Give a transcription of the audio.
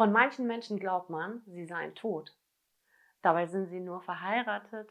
Von manchen Menschen glaubt man, sie seien tot. Dabei sind sie nur verheiratet